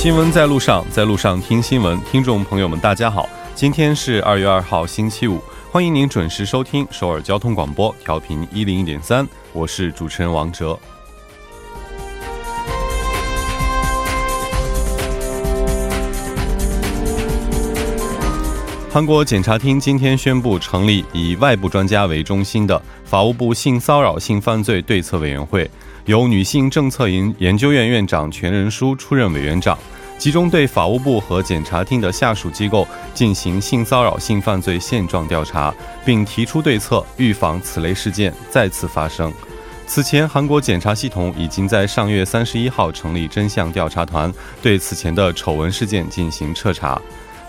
新闻在路上，在路上听新闻。听众朋友们，大家好，今天是二月二号，星期五，欢迎您准时收听首尔交通广播，调频一零一点三，我是主持人王哲。韩国检察厅今天宣布成立以外部专家为中心的法务部性骚扰性犯罪对策委员会。由女性政策研研究院院长全仁书出任委员长，集中对法务部和检察厅的下属机构进行性骚扰性犯罪现状调查，并提出对策，预防此类事件再次发生。此前，韩国检察系统已经在上月三十一号成立真相调查团，对此前的丑闻事件进行彻查。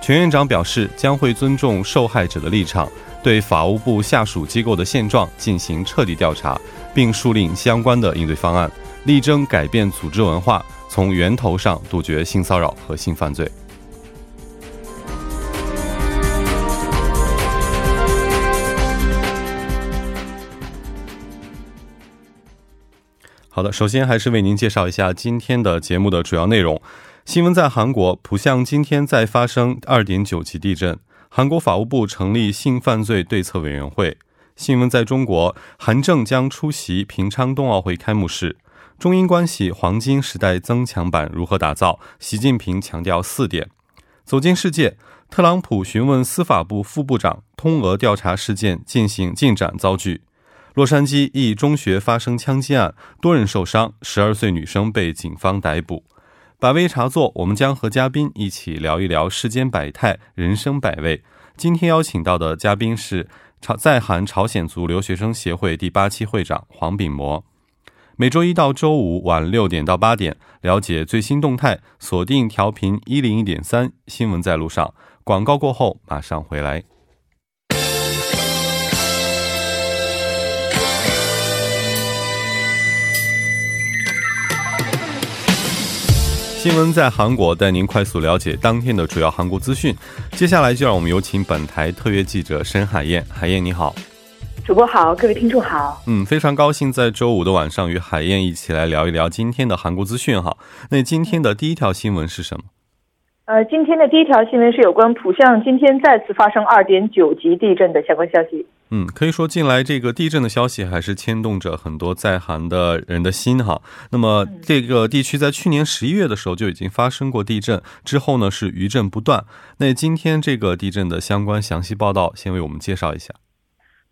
全院长表示，将会尊重受害者的立场。对法务部下属机构的现状进行彻底调查，并树立相关的应对方案，力争改变组织文化，从源头上杜绝性骚扰和性犯罪。好的，首先还是为您介绍一下今天的节目的主要内容。新闻在韩国浦项今天再发生二点九级地震。韩国法务部成立性犯罪对策委员会。新闻在中国，韩正将出席平昌冬奥会开幕式。中英关系黄金时代增强版如何打造？习近平强调四点。走进世界，特朗普询问司法部副部长通俄调查事件进行进展遭拒。洛杉矶一中学发生枪击案，多人受伤，十二岁女生被警方逮捕。百味茶座，我们将和嘉宾一起聊一聊世间百态、人生百味。今天邀请到的嘉宾是朝在韩朝鲜族留学生协会第八期会长黄炳模。每周一到周五晚六点到八点，了解最新动态，锁定调频一零一点三，新闻在路上。广告过后马上回来。新闻在韩国，带您快速了解当天的主要韩国资讯。接下来就让我们有请本台特约记者申海燕。海燕你好，主播好，各位听众好。嗯，非常高兴在周五的晚上与海燕一起来聊一聊今天的韩国资讯哈。那今天的第一条新闻是什么？呃，今天的第一条新闻是有关浦项今天再次发生二点九级地震的相关消息。嗯，可以说近来这个地震的消息还是牵动着很多在韩的人的心哈。那么这个地区在去年十一月的时候就已经发生过地震，之后呢是余震不断。那今天这个地震的相关详细报道，先为我们介绍一下。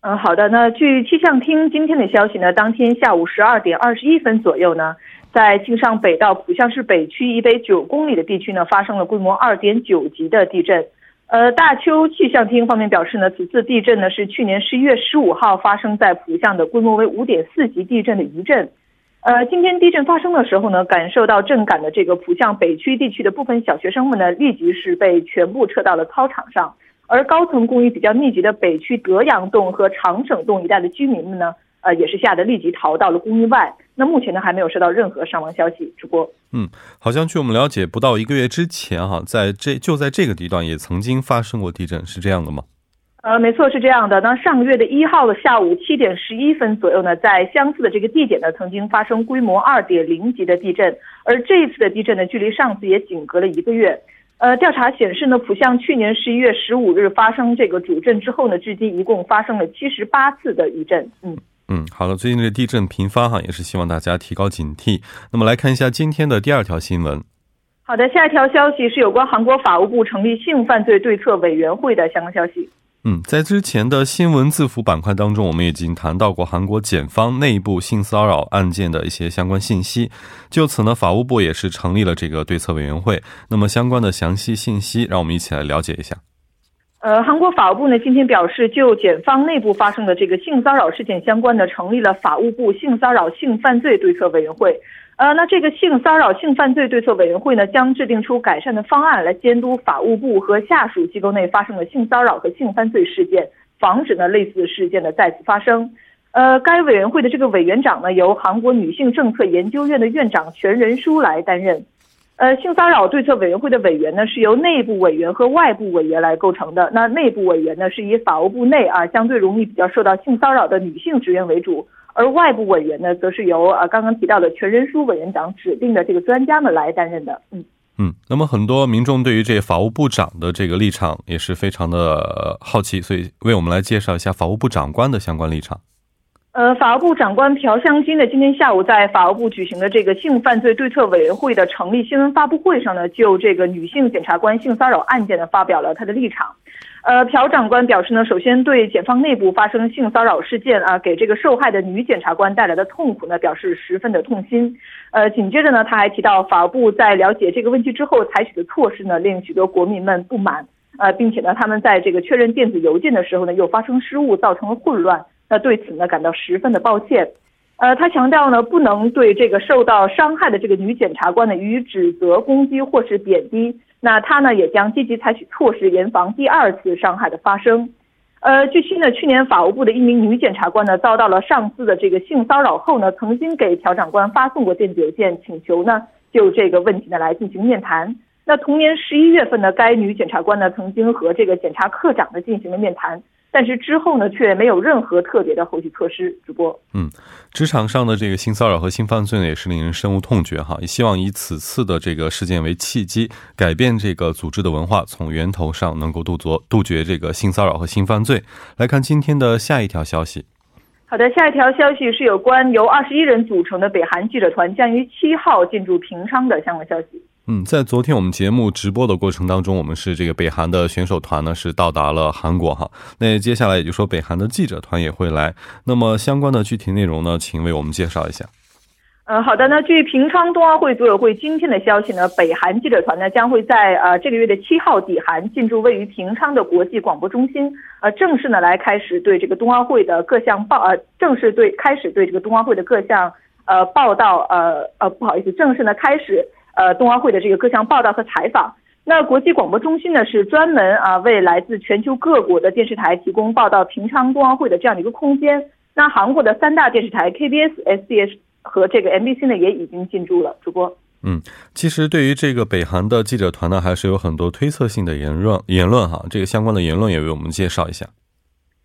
嗯，好的。那据气象厅今天的消息呢，当天下午十二点二十一分左右呢。在庆尚北道浦项市北区以北九公里的地区呢，发生了规模二点九级的地震。呃，大邱气象厅方面表示呢，此次地震呢是去年十一月十五号发生在浦项的规模为五点四级地震的余震。呃，今天地震发生的时候呢，感受到震感的这个浦项北区地区的部分小学生们呢，立即是被全部撤到了操场上，而高层公寓比较密集的北区德阳洞和长省洞一带的居民们呢。呃，也是吓得立即逃到了公寓外。那目前呢，还没有收到任何伤亡消息。主播，嗯，好像据我们了解，不到一个月之前，哈，在这就在这个地段也曾经发生过地震，是这样的吗？呃，没错，是这样的。那上个月的一号的下午七点十一分左右呢，在相似的这个地点呢，曾经发生规模二点零级的地震。而这一次的地震呢，距离上次也仅隔了一个月。呃，调查显示呢，浦项去年十一月十五日发生这个主震之后呢，至今一共发生了七十八次的余震。嗯。嗯，好了。最近这地震频发哈，也是希望大家提高警惕。那么来看一下今天的第二条新闻。好的，下一条消息是有关韩国法务部成立性犯罪对策委员会的相关消息。嗯，在之前的新闻字符板块当中，我们已经谈到过韩国检方内部性骚扰案件的一些相关信息。就此呢，法务部也是成立了这个对策委员会。那么相关的详细信息，让我们一起来了解一下。呃，韩国法务部呢今天表示，就检方内部发生的这个性骚扰事件相关的，成立了法务部性骚扰性犯罪对策委员会。呃，那这个性骚扰性犯罪对策委员会呢，将制定出改善的方案，来监督法务部和下属机构内发生的性骚扰和性犯罪事件，防止呢类似事件的再次发生。呃，该委员会的这个委员长呢，由韩国女性政策研究院的院长全仁书来担任。呃，性骚扰对策委员会的委员呢，是由内部委员和外部委员来构成的。那内部委员呢，是以法务部内啊相对容易比较受到性骚扰的女性职员为主，而外部委员呢，则是由呃刚刚提到的全人书委员长指定的这个专家们来担任的。嗯嗯，那么很多民众对于这法务部长的这个立场也是非常的好奇，所以为我们来介绍一下法务部长官的相关立场。呃，法务部长官朴相金呢，今天下午在法务部举行的这个性犯罪对策委员会的成立新闻发布会上呢，就这个女性检察官性骚扰案件呢，发表了他的立场。呃，朴长官表示呢，首先对检方内部发生性骚扰事件啊，给这个受害的女检察官带来的痛苦呢，表示十分的痛心。呃，紧接着呢，他还提到法务部在了解这个问题之后采取的措施呢，令许多国民们不满。呃，并且呢，他们在这个确认电子邮件的时候呢，又发生失误，造成了混乱。那对此呢感到十分的抱歉，呃，他强调呢不能对这个受到伤害的这个女检察官呢予以指责、攻击或是贬低。那他呢也将积极采取措施，严防第二次伤害的发生。呃，据悉呢，去年法务部的一名女检察官呢遭到了上司的这个性骚扰后呢，曾经给朴长官发送过电子邮件，请求呢就这个问题呢来进行面谈。那同年十一月份呢，该女检察官呢曾经和这个检察科长呢进行了面谈。但是之后呢，却没有任何特别的后续措施。主播，嗯，职场上的这个性骚扰和性犯罪呢，也是令人深恶痛绝哈。也希望以此次的这个事件为契机，改变这个组织的文化，从源头上能够杜绝杜绝这个性骚扰和性犯罪。来看今天的下一条消息。好的，下一条消息是有关由二十一人组成的北韩记者团将于七号进驻平昌的相关消息。嗯，在昨天我们节目直播的过程当中，我们是这个北韩的选手团呢是到达了韩国哈。那接下来也就说北韩的记者团也会来。那么相关的具体内容呢，请为我们介绍一下。呃，好的，那据平昌冬奥会组委会今天的消息呢，北韩记者团呢将会在呃这个月的七号抵韩，进驻位于平昌的国际广播中心，呃，正式呢来开始对这个冬奥会的各项报呃正式对开始对这个冬奥会的各项呃报道呃呃不好意思，正式呢开始。呃，冬奥会的这个各项报道和采访，那国际广播中心呢是专门啊为来自全球各国的电视台提供报道平昌冬奥会的这样的一个空间。那韩国的三大电视台 KBS、SBS 和这个 MBC 呢也已经进驻了。主播，嗯，其实对于这个北韩的记者团呢，还是有很多推测性的言论言论哈，这个相关的言论也为我们介绍一下。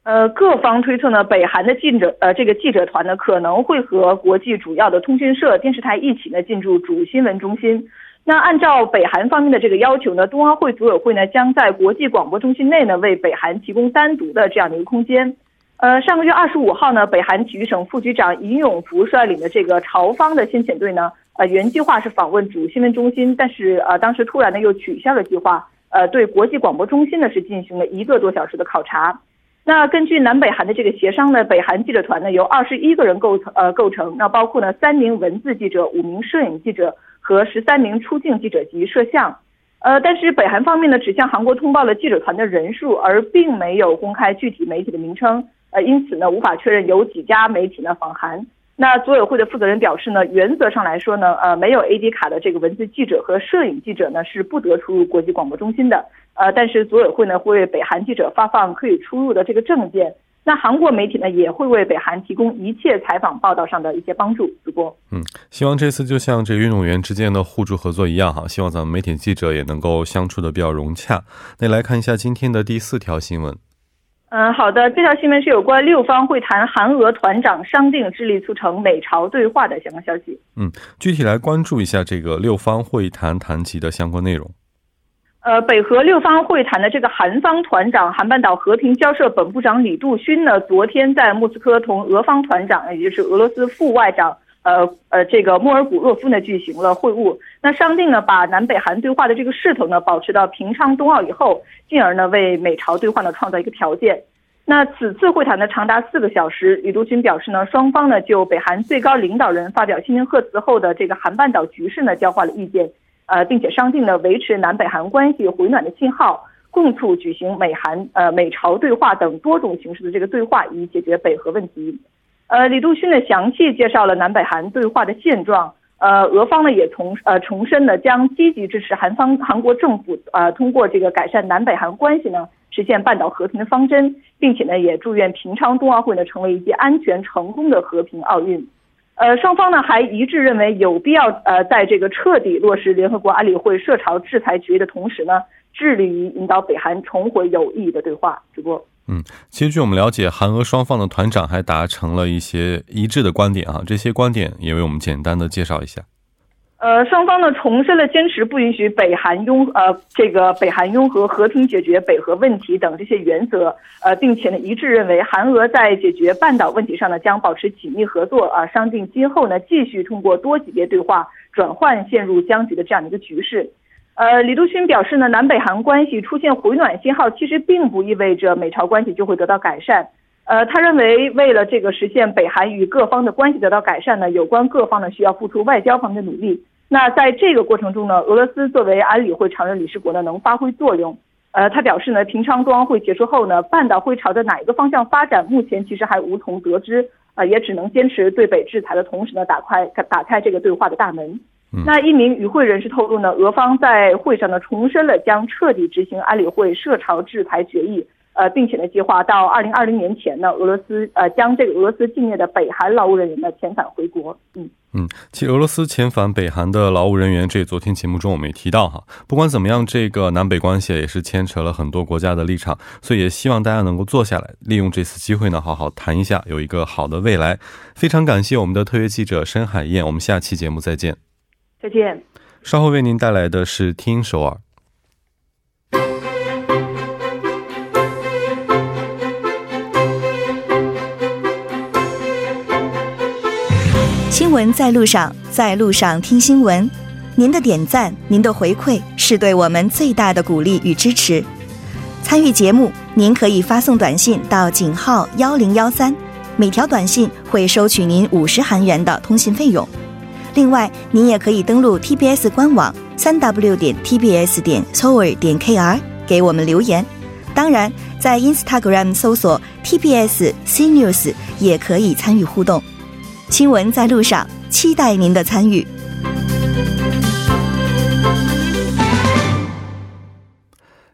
呃，各方推测呢，北韩的记者呃，这个记者团呢可能会和国际主要的通讯社、电视台一起呢进驻主新闻中心。那按照北韩方面的这个要求呢，冬奥会组委会呢将在国际广播中心内呢为北韩提供单独的这样的一个空间。呃，上个月二十五号呢，北韩体育省副局长尹永福率领的这个朝方的先遣队呢，呃，原计划是访问主新闻中心，但是呃，当时突然呢又取消了计划，呃，对国际广播中心呢是进行了一个多小时的考察。那根据南北韩的这个协商呢，北韩记者团呢由二十一个人构成，呃构成，那包括呢三名文字记者、五名摄影记者和十三名出镜记者及摄像，呃，但是北韩方面呢只向韩国通报了记者团的人数，而并没有公开具体媒体的名称，呃，因此呢无法确认有几家媒体呢访韩。那组委会的负责人表示呢，原则上来说呢，呃，没有 AD 卡的这个文字记者和摄影记者呢是不得出入国际广播中心的。呃，但是组委会呢会为北韩记者发放可以出入的这个证件。那韩国媒体呢也会为北韩提供一切采访报道上的一些帮助。主播，嗯，希望这次就像这运动员之间的互助合作一样哈，希望咱们媒体记者也能够相处的比较融洽。那来看一下今天的第四条新闻。嗯，好的，这条新闻是有关六方会谈韩俄团长商定致力促成美朝对话的相关消息。嗯，具体来关注一下这个六方会谈谈及的相关内容。呃，北核六方会谈的这个韩方团长、韩半岛和平交涉本部长李杜勋呢，昨天在莫斯科同俄方团长，也就是俄罗斯副外长，呃呃，这个莫尔古洛夫呢举行了会晤。那商定呢，把南北韩对话的这个势头呢，保持到平昌冬奥以后，进而呢为美朝对话呢创造一个条件。那此次会谈呢长达四个小时，李杜勋表示呢，双方呢就北韩最高领导人发表新年贺词后的这个韩半岛局势呢交换了意见。呃，并且商定呢，维持南北韩关系回暖的信号，共促举行美韩呃美朝对话等多种形式的这个对话，以解决北核问题。呃，李杜勋呢详细介绍了南北韩对话的现状。呃，俄方呢也重呃重申呢将积极支持韩方韩国政府呃通过这个改善南北韩关系呢，实现半岛和平的方针，并且呢也祝愿平昌冬奥会呢成为一届安全成功的和平奥运。呃，双方呢还一致认为有必要呃，在这个彻底落实联合国安理会涉朝制裁决议的同时呢，致力于引导北韩重回有意义的对话。主播，嗯，其实据我们了解，韩俄双方的团长还达成了一些一致的观点啊，这些观点也为我们简单的介绍一下。呃，双方呢重申了坚持不允许北韩拥呃这个北韩拥核、和平解决北核问题等这些原则，呃，并且呢一致认为韩俄在解决半岛问题上呢将保持紧密合作啊，商定今后呢继续通过多级别对话转换陷入僵局的这样一个局势。呃，李杜勋表示呢，南北韩关系出现回暖信号，其实并不意味着美朝关系就会得到改善。呃，他认为为了这个实现北韩与各方的关系得到改善呢，有关各方呢需要付出外交方面的努力。那在这个过程中呢，俄罗斯作为安理会常任理事国呢，能发挥作用。呃，他表示呢，平昌冬奥会结束后呢，半岛会朝着哪一个方向发展，目前其实还无从得知。呃，也只能坚持对北制裁的同时呢，打开打开这个对话的大门。那一名与会人士透露呢，俄方在会上呢，重申了将彻底执行安理会涉朝制裁决议。呃，并且呢，计划到二零二零年前呢，俄罗斯呃将这个俄罗斯境内的北韩劳务人员呢遣返回国。嗯嗯，其实俄罗斯遣返北韩的劳务人员，这昨天节目中我们也提到哈。不管怎么样，这个南北关系也是牵扯了很多国家的立场，所以也希望大家能够坐下来，利用这次机会呢，好好谈一下，有一个好的未来。非常感谢我们的特约记者申海燕，我们下期节目再见。再见。稍后为您带来的是听首尔。新闻在路上，在路上听新闻。您的点赞，您的回馈，是对我们最大的鼓励与支持。参与节目，您可以发送短信到井号幺零幺三，每条短信会收取您五十韩元的通信费用。另外，您也可以登录 TBS 官网三 w 点 tbs 点 s o u r 点 kr 给我们留言。当然，在 Instagram 搜索 TBS CNews 也可以参与互动。新闻在路上，期待您的参与。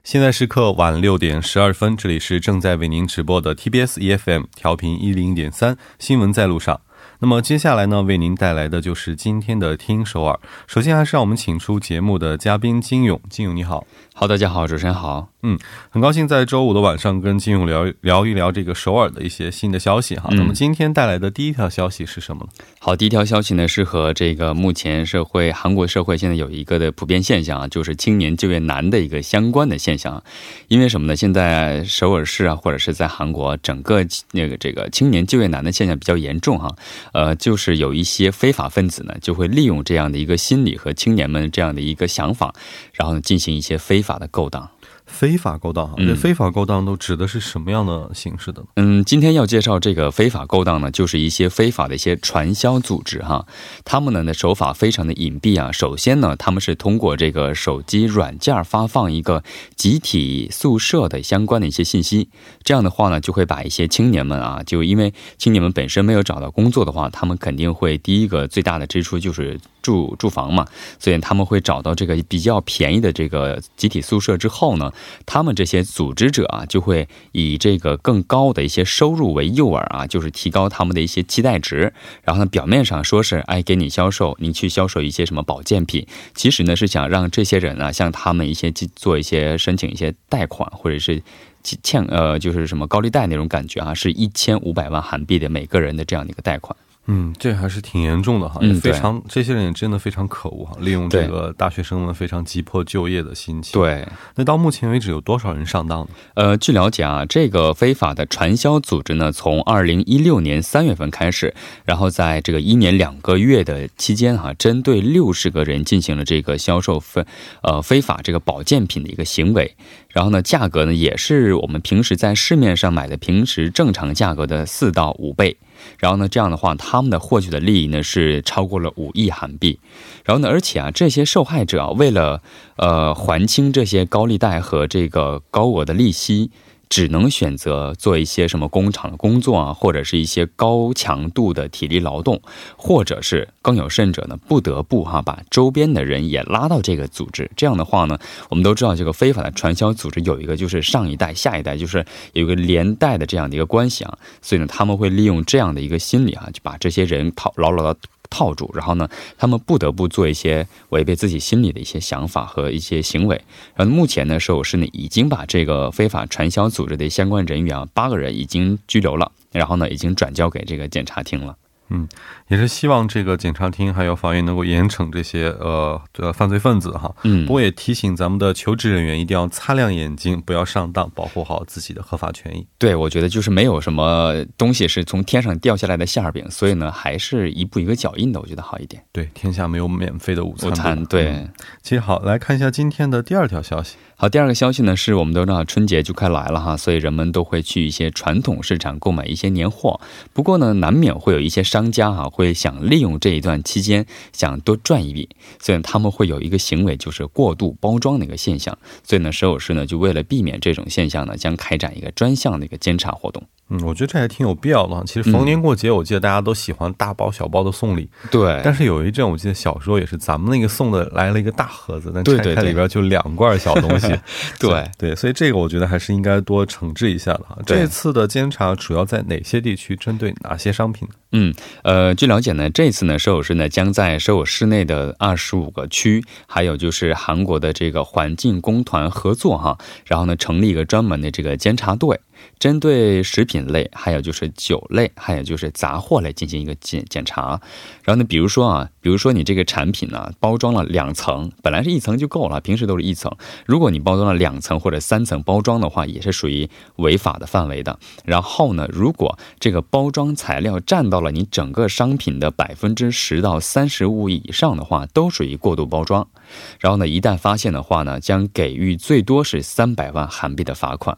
现在时刻晚六点十二分，这里是正在为您直播的 TBS EFM 调频一零点三，新闻在路上。那么接下来呢，为您带来的就是今天的听首尔。首先还是让我们请出节目的嘉宾金勇，金勇你好。好，大家好，主持人好。嗯，很高兴在周五的晚上跟金勇聊聊一聊这个首尔的一些新的消息哈。那么今天带来的第一条消息是什么呢？好，第一条消息呢是和这个目前社会韩国社会现在有一个的普遍现象啊，就是青年就业难的一个相关的现象。因为什么呢？现在首尔市啊，或者是在韩国整个那个这个青年就业难的现象比较严重哈。呃，就是有一些非法分子呢，就会利用这样的一个心理和青年们这样的一个想法，然后呢进行一些非法的勾当。非法勾当哈，这非法勾当都指的是什么样的形式的？嗯，今天要介绍这个非法勾当呢，就是一些非法的一些传销组织哈。他们呢的手法非常的隐蔽啊。首先呢，他们是通过这个手机软件发放一个集体宿舍的相关的一些信息。这样的话呢，就会把一些青年们啊，就因为青年们本身没有找到工作的话，他们肯定会第一个最大的支出就是住住房嘛，所以他们会找到这个比较便宜的这个集体宿舍之后呢。他们这些组织者啊，就会以这个更高的一些收入为诱饵啊，就是提高他们的一些期待值。然后呢，表面上说是哎给你销售，你去销售一些什么保健品，其实呢是想让这些人呢，向他们一些做一些申请一些贷款，或者是欠呃就是什么高利贷那种感觉啊，是一千五百万韩币的每个人的这样的一个贷款。嗯，这还是挺严重的哈，也非常这些人也真的非常可恶哈，利用这个大学生们非常急迫就业的心情。对，那到目前为止有多少人上当呢？呃，据了解啊，这个非法的传销组织呢，从二零一六年三月份开始，然后在这个一年两个月的期间哈，针对六十个人进行了这个销售非呃非法这个保健品的一个行为，然后呢，价格呢也是我们平时在市面上买的平时正常价格的四到五倍。然后呢，这样的话，他们的获取的利益呢是超过了五亿韩币。然后呢，而且啊，这些受害者，为了呃还清这些高利贷和这个高额的利息。只能选择做一些什么工厂的工作啊，或者是一些高强度的体力劳动，或者是更有甚者呢，不得不哈把周边的人也拉到这个组织。这样的话呢，我们都知道这个非法的传销组织有一个就是上一代、下一代，就是有一个连带的这样的一个关系啊。所以呢，他们会利用这样的一个心理啊，就把这些人套牢牢的。套住，然后呢，他们不得不做一些违背自己心里的一些想法和一些行为。然后目前呢，首尔市呢已经把这个非法传销组织的相关人员啊，八个人已经拘留了，然后呢，已经转交给这个检察厅了。嗯，也是希望这个检察厅还有法院能够严惩这些呃呃犯罪分子哈。嗯，不过也提醒咱们的求职人员一定要擦亮眼睛，不要上当，保护好自己的合法权益。对，我觉得就是没有什么东西是从天上掉下来的馅儿饼，所以呢，还是一步一个脚印的，我觉得好一点。对，天下没有免费的午餐。午餐对、嗯其实好，来看一下今天的第二条消息。好，第二个消息呢，是我们都知道春节就快来了哈，所以人们都会去一些传统市场购买一些年货。不过呢，难免会有一些商家哈、会想利用这一段期间想多赚一笔，所以他们会有一个行为就是过度包装的一个现象。所以呢，首尔市呢就为了避免这种现象呢，将开展一个专项的一个监察活动。嗯，我觉得这还挺有必要的哈。其实逢年过节，我记得大家都喜欢大包小包的送礼，对但是有一阵我记得小时候也是，咱们那个送的来了一个大盒子，但拆开里边就两罐小东西。对对，所以这个我觉得还是应该多惩治一下的哈。这次的监察主要在哪些地区，针对哪些商品？嗯，呃，据了解呢，这次呢，首尔市呢将在首尔市内的二十五个区，还有就是韩国的这个环境工团合作哈，然后呢成立一个专门的这个监察队，针对食品类，还有就是酒类，还有就是杂货类进行一个检检查。然后呢，比如说啊，比如说你这个产品呢包装了两层，本来是一层就够了，平时都是一层，如果你包装了两层或者三层包装的话，也是属于违法的范围的。然后呢，如果这个包装材料占到了你整个商品的百分之十到三十五以上的话，都属于过度包装。然后呢，一旦发现的话呢，将给予最多是三百万韩币的罚款。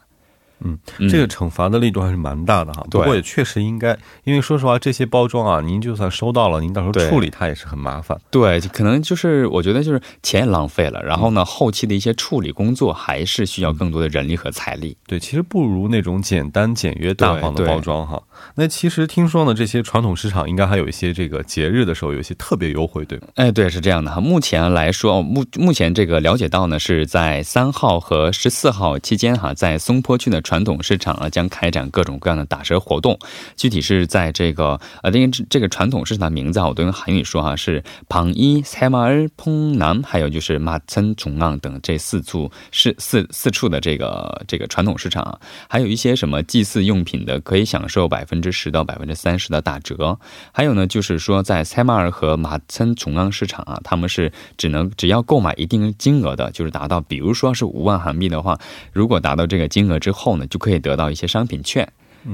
嗯，嗯这个惩罚的力度还是蛮大的哈。不过也确实应该，因为说实话，这些包装啊，您就算收到了，您到时候处理它也是很麻烦。对，可能就是我觉得就是钱也浪费了，然后呢，后期的一些处理工作还是需要更多的人力和财力。对，其实不如那种简单简约大方的包装哈。那其实听说呢，这些传统市场应该还有一些这个节日的时候有一些特别优惠，对吗？哎，对，是这样的哈。目前来说，哦目目前这个了解到呢，是在三号和十四号期间哈，在松坡区的传统市场啊，将开展各种各样的打折活动。具体是在这个呃，这个这个传统市场名字啊，我都用韩语说哈，是방이새마을퐁남，还有就是马村중앙等这四处是四四处的这个这个传统市场啊，还有一些什么祭祀用品的，可以享受百分之十到百分之三十的打折。还有呢，就是说在塞马尔和马村崇安市场啊，他们是只能只要购买一定金额的，就是达到，比如说是五万韩币的话，如果达到这个金额之后 呢，就可以得到一些商品券。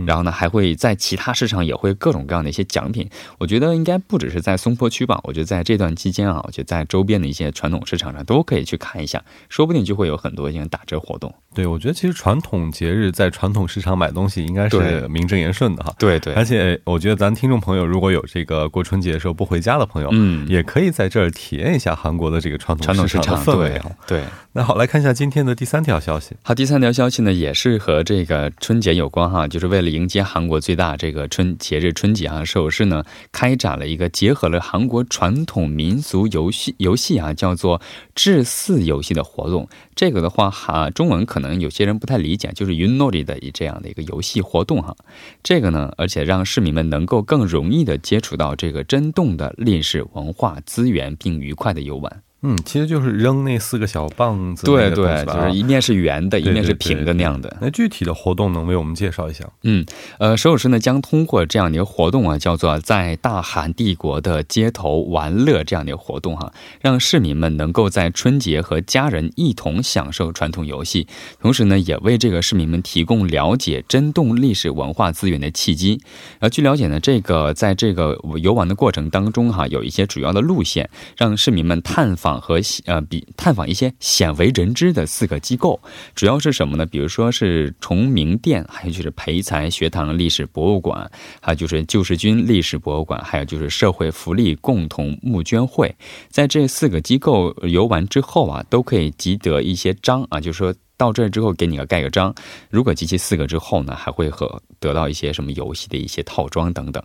然后呢，还会在其他市场也会各种各样的一些奖品。我觉得应该不只是在松坡区吧，我觉得在这段期间啊，我觉得在周边的一些传统市场上都可以去看一下，说不定就会有很多一些打折活动。对，我觉得其实传统节日在传统市场买东西应该是名正言顺的哈。对对而且我觉得咱听众朋友如果有这个过春节的时候不回家的朋友，嗯也可以在这儿体验一下韩国的这个传统传统市市场氛围啊。对。那好，来看一下今天的第三条消息。好，第三条消息呢，也是和这个春节有关哈，就是为了迎接韩国最大这个春节日春节啊，首尔市呢开展了一个结合了韩国传统民俗游戏游戏啊，叫做祭祀游戏的活动。这个的话哈，中文可可能有些人不太理解，就是云诺里的这样的一个游戏活动哈。这个呢，而且让市民们能够更容易的接触到这个真动的历史文化资源，并愉快的游玩。嗯，其实就是扔那四个小棒子对对，就是一面是圆的，一面是平的那样的。那具体的活动能为我们介绍一下？嗯，呃，首尔市呢将通过这样的一个活动啊，叫做在大韩帝国的街头玩乐这样的一个活动哈、让市民们能够在春节和家人一同享受传统游戏，同时呢，也为这个市民们提供了解真动历史文化资源的契机。呃，据了解呢，这个在这个游玩的过程当中哈、有一些主要的路线，让市民们探访和呃比探访一些鲜为人知的四个机构，主要是什么呢？比如说是崇明殿，还有就是培才学堂历史博物馆，还有就是救世军历史博物馆，还有就是社会福利共同募捐会。在这四个机构游玩之后啊，都可以集得一些章啊，就是说。到这儿之后，给你个盖个章。如果集齐四个之后呢，还会和得到一些什么游戏的一些套装等等。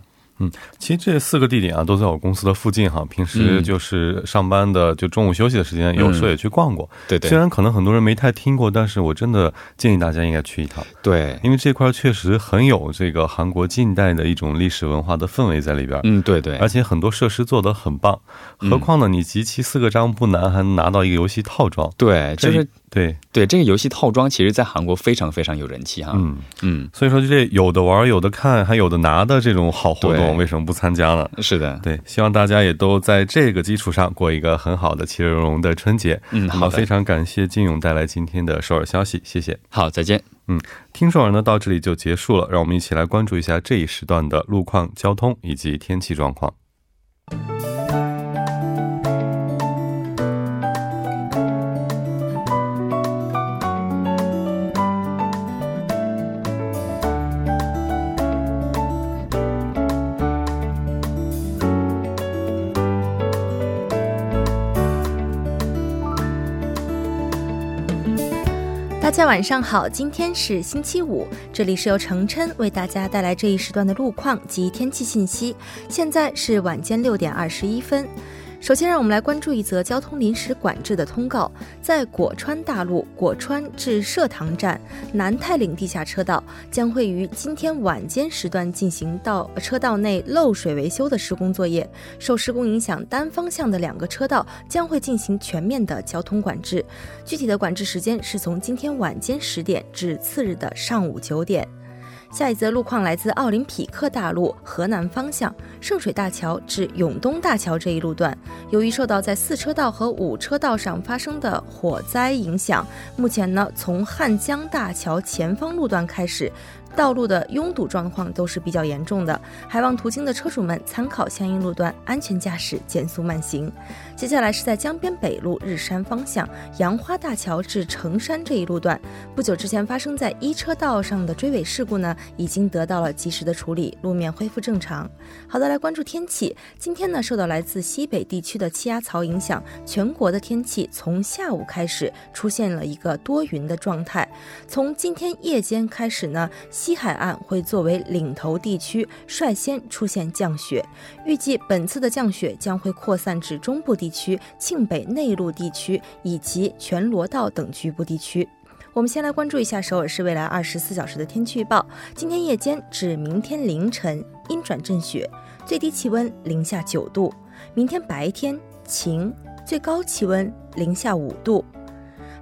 其实这四个地点啊，都在我公司的附近哈。平时嗯就是上班的，就中午休息的时间，有时候也去逛过。对对虽然可能很多人没太听过，但是我真的建议大家应该去一趟，对，因为这块确实很有这个韩国近代的一种历史文化的氛围在里边。嗯，对对，而且很多设施做得很棒，嗯何况呢，你集齐四个章不难，还能拿到一个游戏套装。对，就是对对对，这个游戏套装其实在韩国非常非常有人气哈。嗯嗯，所以说就这有的玩有的看还有的拿的这种好活动，为什么不参加呢？是的，对，希望大家也都在这个基础上过一个很好的其乐融融的春节。嗯，好非常感谢金勇带来今天的首尔消息，谢谢。好，再见。嗯听首尔呢到这里就结束了，让我们一起来关注一下这一时段的路况、交通以及天气状况。晚上好，今天是星期五，这里是由程琛为大家带来这一时段的路况及天气信息。现在是晚间六点二十一分。首先，让我们来关注一则交通临时管制的通告，在果川大路果川至社堂站南泰岭地下车道将会于今天晚间时段进行到车道内漏水维修的施工作业，受施工影响，单方向的两个车道将会进行全面的交通管制。具体的管制时间是从今天晚间十点至次日的上午九点。下一则路况来自奥林匹克大路河南方向圣水大桥至永东大桥这一路段，由于受到在四车道和五车道上发生的火灾影响，目前呢从汉江大桥前方路段开始。道路的拥堵状况都是比较严重的，还望途经的车主们参考相应路段，安全驾驶，减速慢行。接下来是在江边北路日山方向杨花大桥至城山这一路段，不久之前发生在一车道上的追尾事故呢，已经得到了及时的处理，路面恢复正常。好的，来关注天气。今天呢，受到来自西北地区的气压槽影响，全国的天气从下午开始出现了一个多云的状态。从今天夜间开始呢，西海岸会作为领头地区，率先出现降雪。预计本次的降雪将会扩散至中部地区、庆北内陆地区以及全罗道等局部地区。我们先来关注一下首尔市未来二十四小时的天气预报。今天夜间至明天凌晨阴转阵雪，最低气温零下九度；明天白天晴，最高气温零下五度。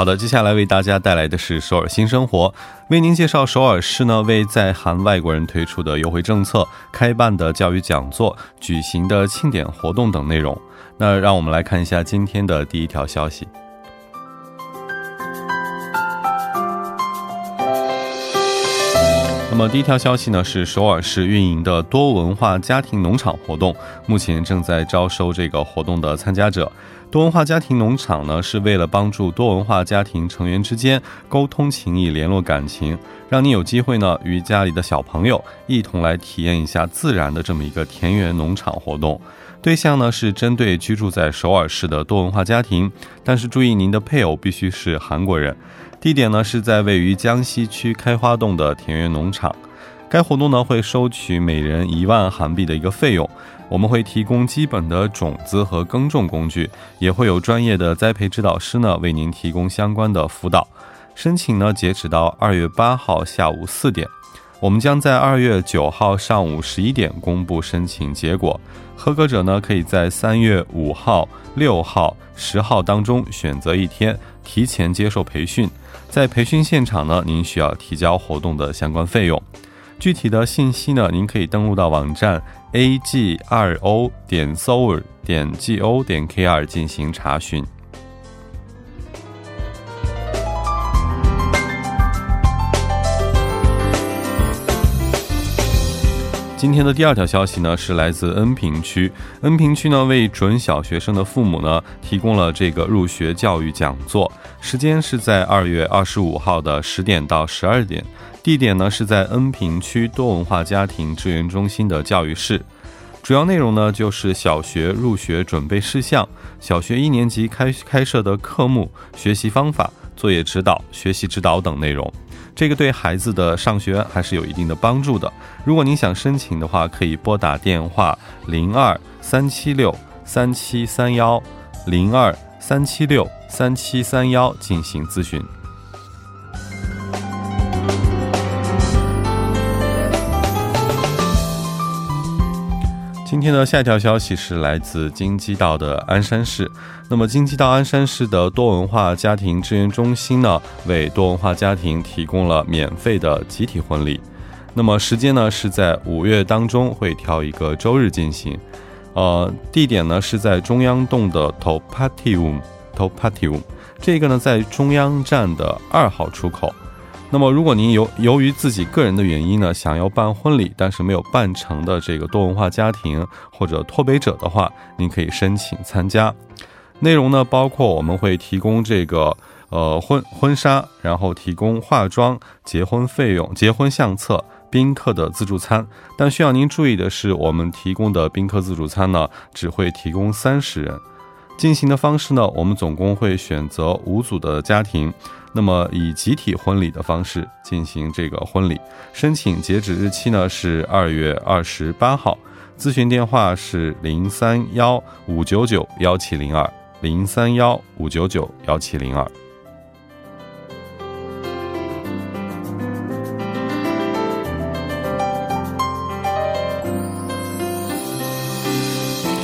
好的，接下来为大家带来的是首尔新生活，为您介绍首尔市呢为在韩外国人推出的优惠政策、开办的教育讲座、举行的庆典活动等内容。那让我们来看一下今天的第一条消息。那么第一条消息呢是首尔市运营的多文化家庭农场活动，目前正在招收这个活动的参加者。多文化家庭农场呢是为了帮助多文化家庭成员之间沟通情谊、联络感情，让你有机会呢与家里的小朋友一同来体验一下自然的这么一个田园农场活动。对象呢是针对居住在首尔市的多文化家庭，但是注意您的配偶必须是韩国人。地点呢是在位于江西区开花洞的田园农场。该活动呢会收取每人一万韩币的一个费用，我们会提供基本的种子和耕种工具，也会有专业的栽培指导师呢为您提供相关的辅导。申请呢截止到二月八号下午四点，我们将在二月九号上午十一点公布申请结果。合格者呢可以在三月五号、六号、十号当中选择一天提前接受培训。在培训现场呢，您需要提交活动的相关费用。具体的信息呢，您可以登录到网站 a g 二 o 点 s o r 点 g o 点 k r 进行查询。今天的第二条消息呢，是来自恩平区。恩平区呢，为准小学生的父母呢，提供了这个入学教育讲座，时间是在二月二十五号的十点到十二点，地点呢是在恩平区多文化家庭支援中心的教育室。主要内容呢，就是小学入学准备事项、小学一年级开开设的科目、学习方法、作业指导、学习指导等内容。这个对孩子的上学还是有一定的帮助的。如果您想申请的话，可以拨打电话零二三七六三七三幺零二三七六三七三幺进行咨询。今天的下一条消息是来自京畿道的鞍山市。那么，京畿道鞍山市的多文化家庭支援中心呢，为多文化家庭提供了免费的集体婚礼。那么，时间呢是在五月当中会挑一个周日进行。呃，地点呢是在中央洞的 Topatium，Topatium 这个呢在中央站的二号出口。那么，如果您由由于自己个人的原因呢，想要办婚礼，但是没有办成的这个多文化家庭或者脱北者的话，您可以申请参加。内容呢，包括我们会提供这个呃婚婚纱，然后提供化妆、结婚费用、结婚相册、宾客的自助餐。但需要您注意的是，我们提供的宾客自助餐呢，只会提供三十人。进行的方式呢，我们总共会选择五组的家庭。那么以集体婚礼的方式进行这个婚礼，申请截止日期呢是二月二十八号，咨询电话是零三幺五九九幺七零二零三幺五九九幺七零二。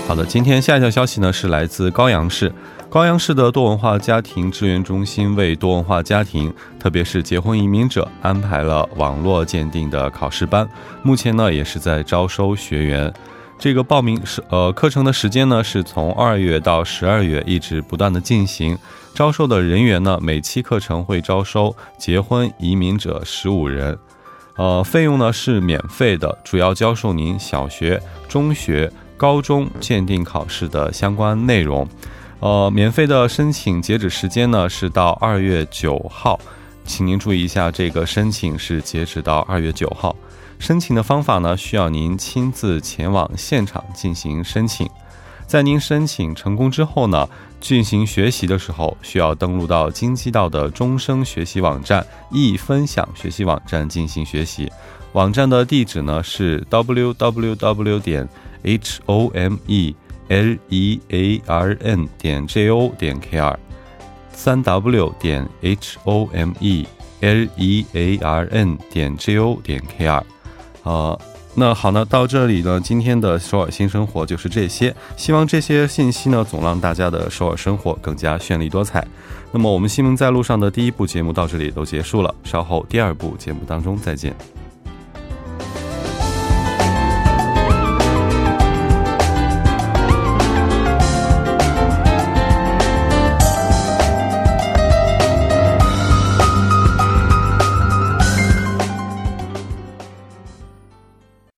好的，今天下一条消息呢是来自高阳市。高阳市的多文化家庭支援中心为多文化家庭，特别是结婚移民者安排了网络鉴定的考试班，目前呢也是在招收学员。这个报名是呃课程的时间呢是从二月到十二月一直不断的进行。招收的人员呢每期课程会招收结婚移民者十五人，呃费用呢是免费的，主要教授您小学、中学、高中鉴定考试的相关内容。呃，免费的申请截止时间呢是到二月九号，请您注意一下，这个申请是截止到二月九号。申请的方法呢，需要您亲自前往现场进行申请。在您申请成功之后呢，进行学习的时候，需要登录到京畿道的终生学习网站易分享学习网站进行学习。网站的地址呢是 www 点 home。l e a r n 点 j o 点 k r，三 w 点 h o m e l e a r n 点 j o 点 k r，啊，那好呢，到这里呢，今天的首尔新生活就是这些。希望这些信息呢，总让大家的首尔生活更加绚丽多彩。那么，我们新闻在路上的第一部节目到这里都结束了，稍后第二部节目当中再见。